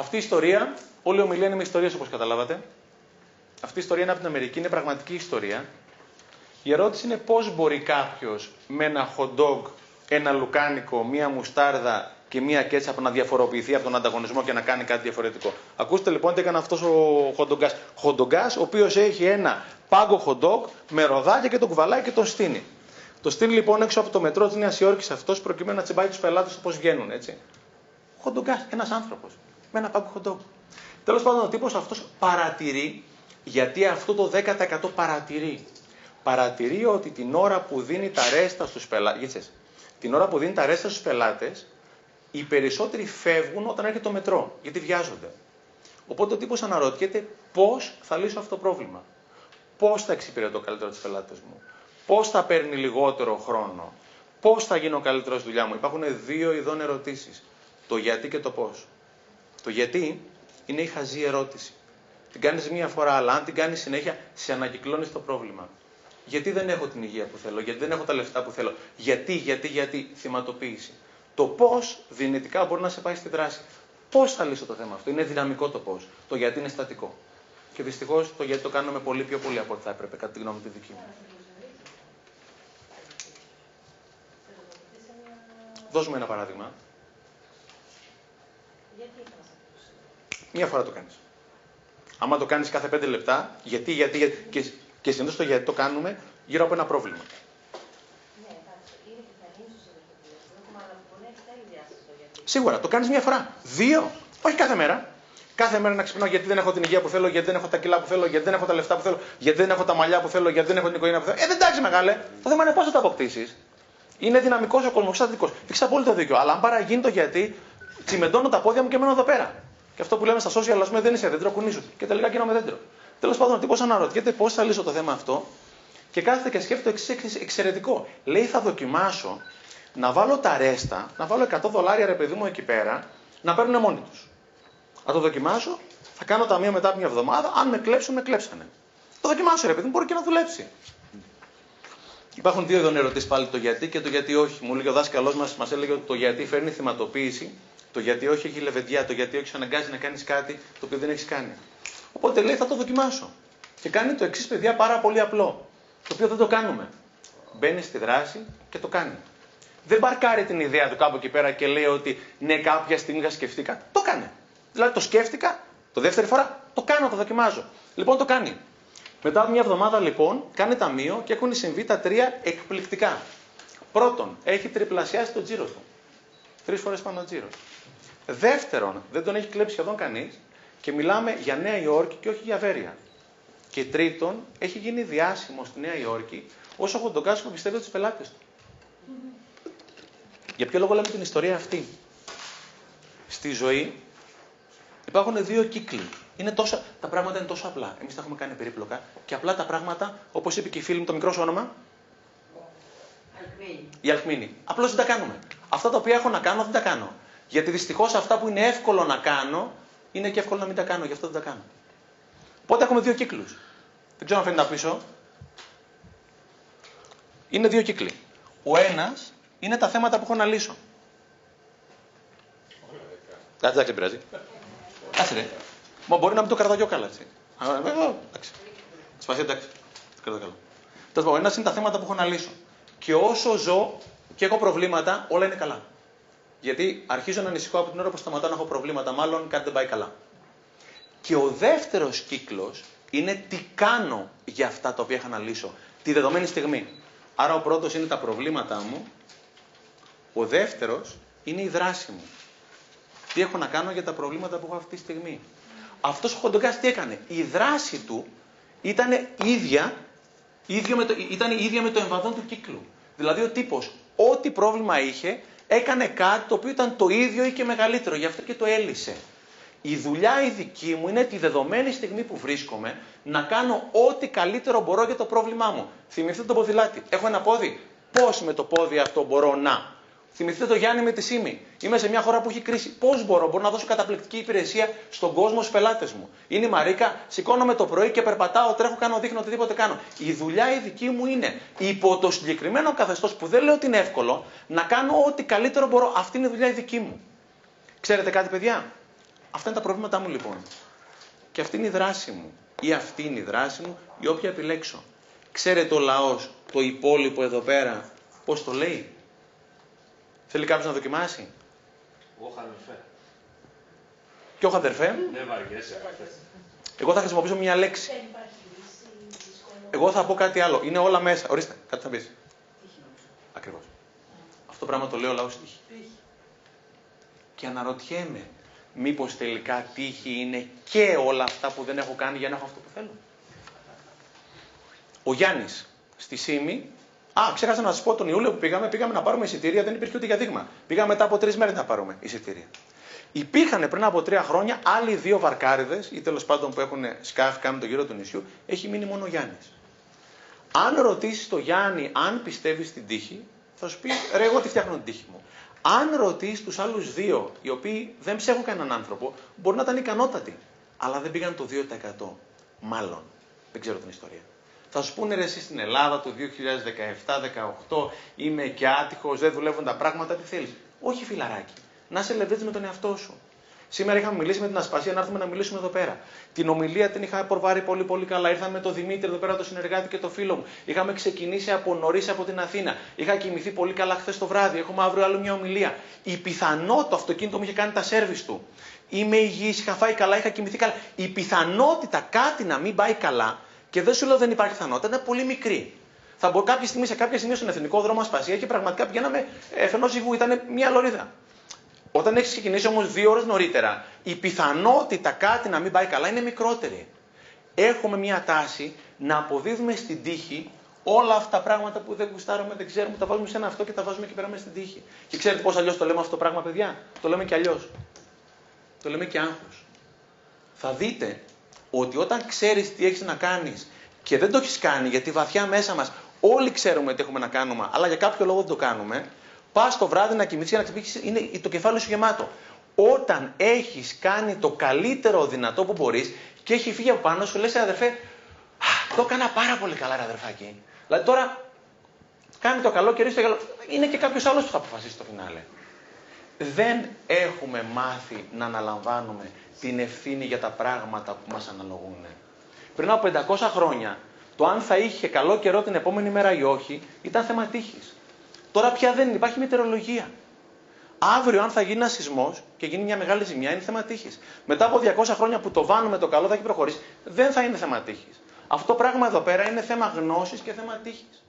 Αυτή η ιστορία, όλη η ομιλία είναι με ιστορίες όπως καταλάβατε. Αυτή η ιστορία είναι από την Αμερική, είναι πραγματική ιστορία. Η ερώτηση είναι πώς μπορεί κάποιος με ένα hot dog, ένα λουκάνικο, μία μουστάρδα και μία κέτσαπ να διαφοροποιηθεί από τον ανταγωνισμό και να κάνει κάτι διαφορετικό. Ακούστε λοιπόν τι έκανε αυτός ο χοντογκάς. Χοντογκάς, ο οποίος έχει ένα πάγκο χοντόγκ με ροδάκια και τον κουβαλάει και τον στείνει. Το στείνει λοιπόν έξω από το μετρό της Νέας Υόρκης αυτός προκειμένου να τσιμπάει τους πελάτες πώς βγαίνουν, έτσι. Χοντογκάς, ένας άνθρωπος με ένα πάγκο χοντόγκ. Τέλος πάντων, ο τύπος αυτός παρατηρεί, γιατί αυτό το 10% παρατηρεί. Παρατηρεί ότι την ώρα που δίνει τα ρέστα στους πελάτε. Την ώρα που δίνει τα ρέστα στους πελάτες, οι περισσότεροι φεύγουν όταν έρχεται το μετρό, γιατί βιάζονται. Οπότε ο τύπος αναρωτιέται πώς θα λύσω αυτό το πρόβλημα; Πώς θα εξυπηρετώ καλύτερα τους πελάτες μου; Πώς θα παίρνει λιγότερο χρόνο; Πώς θα γίνω καλύτερος στη δουλειά μου; Υπάρχουν δύο ειδών ερωτήσεις. Το γιατί και το πώς. Το γιατί είναι η χαζή ερώτηση. Την κάνεις μία φορά, αλλά αν την κάνεις συνέχεια, σε ανακυκλώνεις το πρόβλημα. Γιατί δεν έχω την υγεία που θέλω, γιατί δεν έχω τα λεφτά που θέλω. Γιατί, γιατί, γιατί, θυματοποίηση. Το πώς δυνητικά μπορεί να σε πάει στη δράση. Πώς θα λύσω το θέμα αυτό. Είναι δυναμικό το πώς. Το γιατί είναι στατικό. Και δυστυχώς το γιατί το κάνουμε πολύ πιο πολύ από ό,τι θα έπρεπε, κατά τη γνώμη τη δική μου. Δώσουμε ένα παράδειγμα. Μία φορά το κάνεις. Άμα το κάνεις κάθε πέντε λεπτά, γιατί, γιατί, γιατί και, και συνήθως το γιατί το κάνουμε γύρω από ένα πρόβλημα. Σίγουρα, το κάνεις μία φορά. Δύο, όχι κάθε μέρα. Κάθε μέρα να ξυπνάω γιατί δεν έχω την υγεία που θέλω, γιατί δεν έχω τα κιλά που θέλω, γιατί δεν έχω τα λεφτά που θέλω, γιατί δεν έχω τα μαλλιά που θέλω, γιατί δεν έχω την οικογένεια που θέλω. Ε, δεν εντάξει μεγάλε. Το θέμα είναι πώς θα το αποκτήσεις. Είναι δυναμικός ο κόσμος, στατικό. Έχεις απόλυτο δίκιο. Αλλά αν παραγίνει το γιατί, τσιμεντώνω τα πόδια μου και μένω εδώ πέρα. Και αυτό που λέμε στα social, ας πούμε, δεν είσαι δέντρο, κουνήσου. Και τελικά γίνομαι δέντρο. Τέλος πάντων, ο τύπος αναρωτιέται πώς θα λύσω το θέμα αυτό και κάθεται και σκέφτεται το εξή εξαιρετικό. Λέει, θα δοκιμάσω να βάλω τα ρέστα, να βάλω 100 δολάρια ρε παιδί μου εκεί πέρα, να παίρνουν μόνοι τους. Θα το δοκιμάσω, θα κάνω ταμείο μετά από μια εβδομάδα, αν με κλέψουν, με κλέψανε. Το δοκιμάσω ρε παιδί μου, μπορεί και να δουλέψει. Υπάρχουν δύο ειδών ερωτήσεις πάλι το γιατί και το γιατί όχι. Μου έλεγε ο δάσκαλός μας, μας έλεγε ότι το γιατί φέρνει θυματοποίηση, το γιατί όχι έχει λεβεντιά, το γιατί όχι σε αναγκάζει να κάνεις κάτι το οποίο δεν έχεις κάνει. Οπότε λέει θα το δοκιμάσω. Και κάνει το εξής παιδιά πάρα πολύ απλό. Το οποίο δεν το κάνουμε. Μπαίνει στη δράση και το κάνει. Δεν μπαρκάρει την ιδέα του κάπου εκεί πέρα και λέει ότι ναι, κάποια στιγμή θα σκεφτήκα. Το κάνει. Δηλαδή το σκέφτηκα, το δεύτερη φορά το κάνω, το δοκιμάζω. Λοιπόν το κάνει. Μετά από μια εβδομάδα λοιπόν κάνει ταμείο και έχουν συμβεί τα τρία εκπληκτικά. Πρώτον, έχει τριπλασιάσει το τζίρο του. Τρεις φορές πάνω τζίρος. Δεύτερον, δεν τον έχει κλέψει σχεδόν κανείς και μιλάμε για Νέα Υόρκη και όχι για Βέρεια. Και τρίτον, έχει γίνει διάσημο στη Νέα Υόρκη όσο χοντογκάσου που πιστεύει του πελάτε του. Για ποιο λόγο λέμε την ιστορία αυτή; Στη ζωή υπάρχουν δύο κύκλοι. Είναι τόσο, τα πράγματα είναι τόσο απλά. Εμείς τα έχουμε κάνει περίπλοκα. Και απλά τα πράγματα, όπως είπε και η φίλη μου, το μικρό σου όνομα. Αλκμίνη. Η Αλκμίνη. Απλώς δεν τα κάνουμε. Αυτά τα οποία έχω να κάνω δεν τα κάνω. Γιατί δυστυχώς αυτά που είναι εύκολο να κάνω είναι και εύκολο να μην τα κάνω. Γι' αυτό δεν τα κάνω. Οπότε έχουμε δύο κύκλους. Δεν ξέρω αν φαίνεται πίσω. Είναι δύο κύκλοι. Ο ένας είναι τα θέματα που έχω να λύσω. Εντάξει, δεν πειράζει. Κάτσε ρε. Μα μπορεί να μην το κρατάω πιο καλά, έτσι. Α, ε, ε, Εντάξει. Σπασία, εντάξει. Το κρατάω καλά. Τέλος πάντων, ένας είναι τα θέματα που έχω να λύσω. Και όσο ζω και έχω προβλήματα, όλα είναι καλά. Γιατί αρχίζω να ανησυχώ από την ώρα που σταματάω να έχω προβλήματα, μάλλον κάτι δεν πάει καλά. Και ο δεύτερος κύκλος είναι τι κάνω για αυτά τα οποία είχα να λύσω τη δεδομένη στιγμή. Άρα ο πρώτος είναι τα προβλήματά μου, ο δεύτερος είναι η δράση μου. Τι έχω να κάνω για τα προβλήματα που έχω αυτή τη στιγμή. Αυτός ο Χοντογκάς τι έκανε; Η δράση του ήταν ίδια, ίδιο με το, ήταν ίδια με το εμβαδόν του κύκλου. Δηλαδή ο τύπος, ό,τι πρόβλημα είχε, έκανε κάτι το οποίο ήταν το ίδιο ή και μεγαλύτερο. Γι' αυτό και το έλυσε. Η δουλειά η δική μου είναι τη δεδομένη στιγμή που βρίσκομαι να κάνω ό,τι καλύτερο μπορώ για το πρόβλημά μου. Θυμηθείτε το ποδηλάτι. Έχω ένα πόδι. Πώς με το πόδι αυτό μπορώ να. Θυμηθείτε το Γιάννη με τη Σίμη. Είμαι σε μια χώρα που έχει κρίση. Πώς μπορώ, μπορώ να δώσω καταπληκτική υπηρεσία στον κόσμο, στους πελάτες μου. Είναι η Μαρίκα, σηκώνομαι το πρωί και περπατάω, τρέχω, κάνω, δείχνω οτιδήποτε κάνω. Η δουλειά η δική μου είναι υπό το συγκεκριμένο καθεστώς που δεν λέω ότι είναι εύκολο να κάνω ό,τι καλύτερο μπορώ. Αυτή είναι η δουλειά η δική μου. Ξέρετε κάτι, παιδιά; Αυτά είναι τα προβλήματά μου λοιπόν. Και αυτή είναι η δράση μου. Ή αυτή είναι η δράση μου, η όποια επιλέξω. Ξέρετε ο λαός, το υπόλοιπο εδώ πέρα, πώς το λέει; Θέλει κάποιος να δοκιμάσει; Εγώ αδερφέ. Και όχι αδερφέ. Δεν βαριέσαι. Εγώ θα χρησιμοποιήσω μια λέξη. Εγώ θα πω κάτι άλλο. Είναι όλα μέσα. Ορίστε, κάτι θα πεις. Ακριβώς. Αυτό το πράγμα το λέω λαός τύχη. Και αναρωτιέμαι, μήπως τελικά τύχη είναι και όλα αυτά που δεν έχω κάνει για να έχω αυτό που θέλω; Ο Γιάννης στη Σίμη, α, ξέχασα να σας πω τον Ιούλιο που πήγαμε, πήγαμε να πάρουμε εισιτήρια, δεν υπήρχε ούτε για δείγμα. Πήγαμε μετά από τρεις μέρες να πάρουμε εισιτήρια. Υπήρχαν πριν από τρία χρόνια άλλοι δύο βαρκάριδες, ή τέλος πάντων που έχουν σκάφη, κάνουν τον γύρο του νησιού, έχει μείνει μόνο ο Γιάννης. Αν ρωτήσεις τον Γιάννη αν πιστεύει στην τύχη, θα σου πει ρε, εγώ τι φτιάχνω την τύχη μου. Αν ρωτήσεις τους άλλους δύο, οι οποίοι δεν ψέχουν κανέναν άνθρωπο, μπορεί να ήταν ικανότατοι, αλλά δεν πήγαν το 2%. Μάλλον. Δεν ξέρω την ιστορία. Θα σου πούνε ρε εσύ στην Ελλάδα το 2017-18 είμαι και άτυχος, δεν δουλεύουν τα πράγματα, τι θέλεις. Όχι φιλαράκι. Να σε λεβέντης με τον εαυτό σου. Σήμερα είχαμε μιλήσει με την Ασπασία να έρθουμε να μιλήσουμε εδώ πέρα. Την ομιλία την είχα προβάρει πολύ πολύ καλά. Ήρθαμε με τον Δημήτρη εδώ πέρα, το συνεργάτη και το φίλο μου. Είχαμε ξεκινήσει από νωρίς από την Αθήνα. Είχα κοιμηθεί πολύ καλά χθες το βράδυ. Έχουμε αύριο άλλο μια ομιλία. Η πιθανότητα το αυτοκίνητο μου είχε κάνει τα σέρβις του. Είμαι υγιής, είχα φάει καλά, είχα κοιμηθεί καλά. Η πιθανότητα κάτι να μην πάει καλά και δεν σου λέω δεν υπάρχει πιθανότητα, είναι πολύ μικρή. Θα μπορώ κάποια στιγμή σε κάποια στιγμή στον εθνικό δρόμο Ασπασία και πραγματικά πηγαίναμε εφενό ζυγού, ήταν μια λωρίδα. Όταν έχεις ξεκινήσει όμως δύο ώρες νωρίτερα, η πιθανότητα κάτι να μην πάει καλά είναι μικρότερη. Έχουμε μια τάση να αποδίδουμε στην τύχη όλα αυτά τα πράγματα που δεν γουστάρουμε, δεν ξέρουμε, τα βάζουμε σε ένα αυτό και τα βάζουμε και πέραμε στην τύχη. Και ξέρετε πώς αλλιώς το λέμε αυτό το πράγμα, παιδιά; Το λέμε και αλλιώς. Το λέμε και άγχος. Θα δείτε ότι όταν ξέρεις τι έχεις να κάνεις και δεν το έχεις κάνει, γιατί βαθιά μέσα μας όλοι ξέρουμε τι έχουμε να κάνουμε, αλλά για κάποιο λόγο δεν το κάνουμε, πας το βράδυ να κοιμηθείς και να ξυπνήσεις, είναι το κεφάλι σου γεμάτο. Όταν έχεις κάνει το καλύτερο δυνατό που μπορείς και έχει φύγει από πάνω σου, λες αδερφέ, το έκανα πάρα πολύ καλά, ρε αδερφάκι. Δηλαδή τώρα κάνει το καλό και ρίχνει το καλό. Είναι και κάποιος άλλος που θα αποφασίσει το φινάλε. Δεν έχουμε μάθει να αναλαμβάνουμε την ευθύνη για τα πράγματα που μας αναλογούν. Πριν από 500 χρόνια, το αν θα είχε καλό καιρό την επόμενη μέρα ή όχι, ήταν θέμα τύχης. Τώρα πια δεν υπάρχει μετεωρολογία. Αύριο, αν θα γίνει ένας σεισμός και γίνει μια μεγάλη ζημιά, είναι θέμα τύχης. Μετά από 200 χρόνια που το βάνουμε το καλό θα έχει προχωρήσει, δεν θα είναι θέμα τύχης. Αυτό το πράγμα εδώ πέρα είναι θέμα γνώσης και θέμα τύχης.